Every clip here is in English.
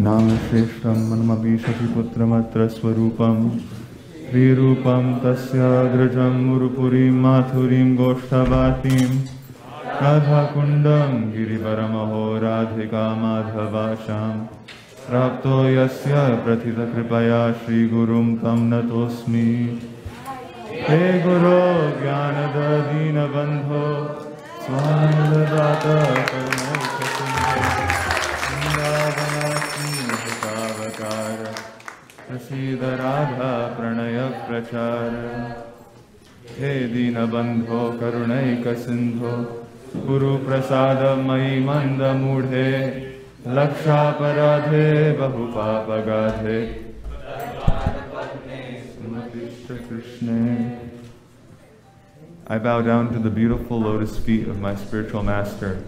नामश्रेष्ठं मनमपि शशिपुत्रमत्र स्वरूपं। श्रीरूपं तस्याग्रजं मुरुपुरीं माथुरीं गोष्ठवाटीं राधाकुण्डं गिरिवरमहो राधिका माधवाशां। प्राप्तो यस्य प्रथितकृपया श्रीगुरुं तं नतोऽस्मि। हे गुरो ज्ञानदीनबन्धो स्वानन्ददात प्रसीद राधा प्रणयप्रचार हे दीनबन्धो करुणैकसिन्धो गुरुप्रसादमयि मन्दमूढे लक्षापराधे बहुपापगाधे Krishna. I bow down to the beautiful lotus feet of my spiritual master,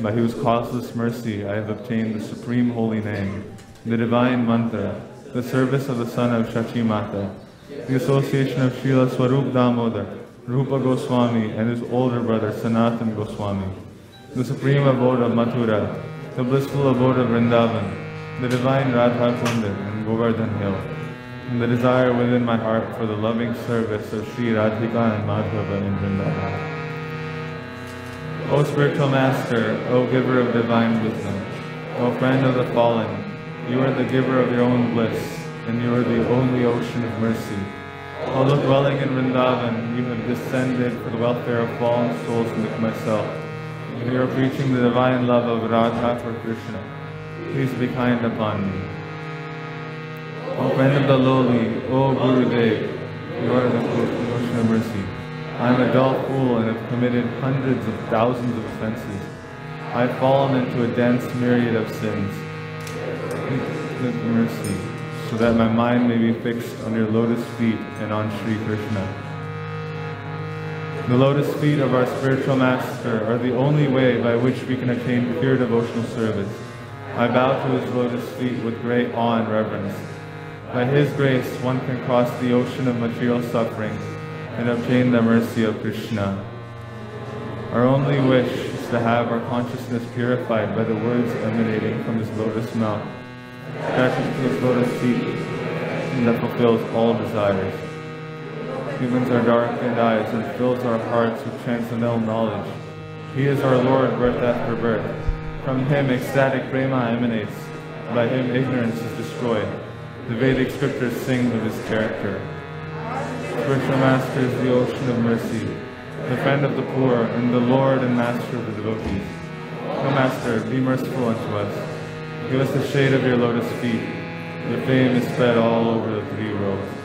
by whose causeless mercy I have obtained the supreme holy name, the divine mantra, the service of the son of Shachi Mata, the association of Srila Swarup Damodar, Rupa Goswami, and his older brother Sanatan Goswami, the supreme abode of Mathura, the blissful abode of Vrindavan, the divine Radha Kundan and Govardhan Hill, and the desire within my heart for the loving service of Sri Radhika and Madhava in Vrindavan. O spiritual master, O giver of divine wisdom, O friend of the fallen, you are the giver of your own bliss, and you are the only ocean of mercy. Although dwelling in Vrindavan, you have descended for the welfare of fallen souls like myself, and you are preaching the divine love of Radha for Krishna. Please be kind upon me. O friend of the lowly, O Gurudev, you are the ocean of mercy. I am a dull fool and have committed hundreds of thousands of offenses. I have fallen into a dense myriad of sins. Please mercy, so that my mind may be fixed on your lotus feet and on Sri Krishna. The lotus feet of our spiritual master are the only way by which we can attain pure devotional service. I bow to his lotus feet with great awe and reverence. By His grace, one can cross the ocean of material suffering and obtain the mercy of Krishna. Our only wish is to have our consciousness purified by the words emanating from His lotus mouth, attaching to His lotus and that fulfills all desires. Humans are darkened eyes and fills our hearts with transcendental knowledge. He is our Lord, birth after birth. From Him ecstatic prema emanates. By Him ignorance is destroyed. The Vedic scriptures sing of his character. Spiritual Master is the ocean of mercy, the friend of the poor, and the Lord and Master of the devotees. O Master, be merciful unto us. Give us the shade of your lotus feet. Your fame is spread all over the three worlds.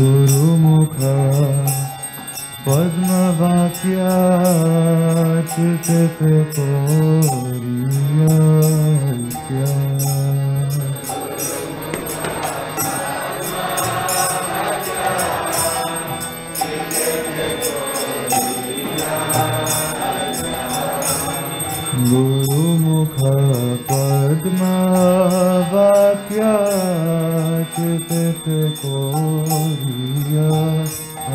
Gurmukh पद्मवाक्याचित Korea Gurmukh पद्मवाक्या que te recorría a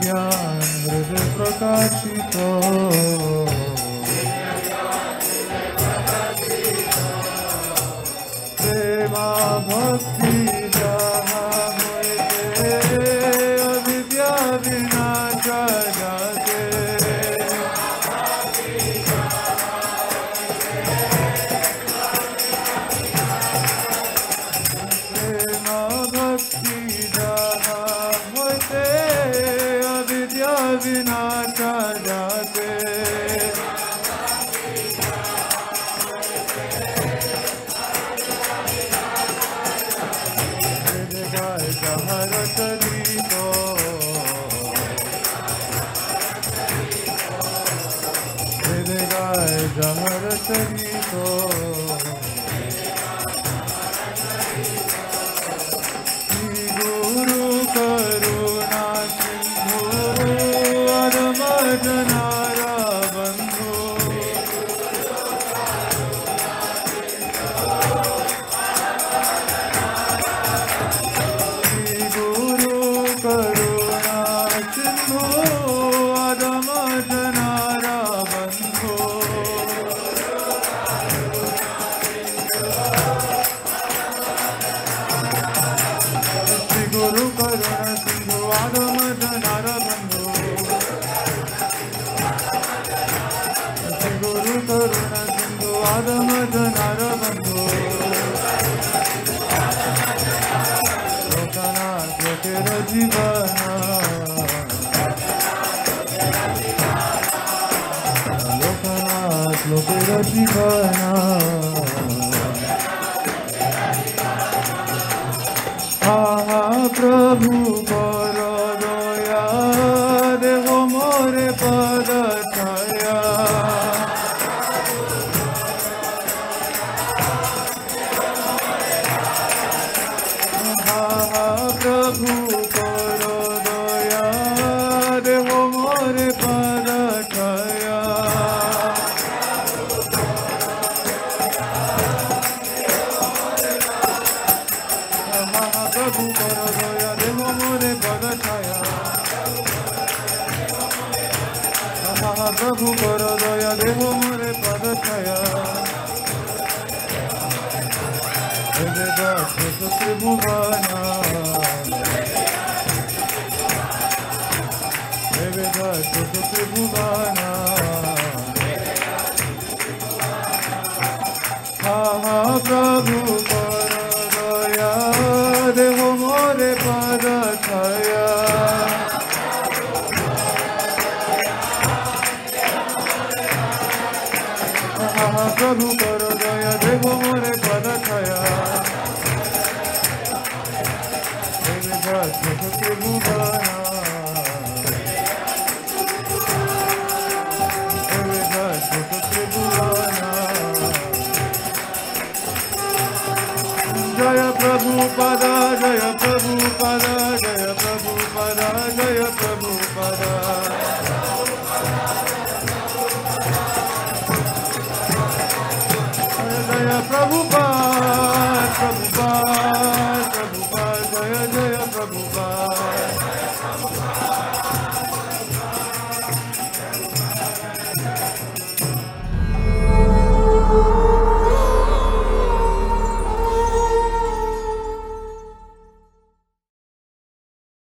ज्ञान Guru Karuna Sindhu Adama Janara পথের ঠিকানা হা প্রভু পর দয়ার মোরে পর ছায়া হা প্রভু जगदात्रिभुवना जगदात्रिभुवना हा हा प्रभु पर गया देव मोरे पर छया हा देव मोरे पर give me the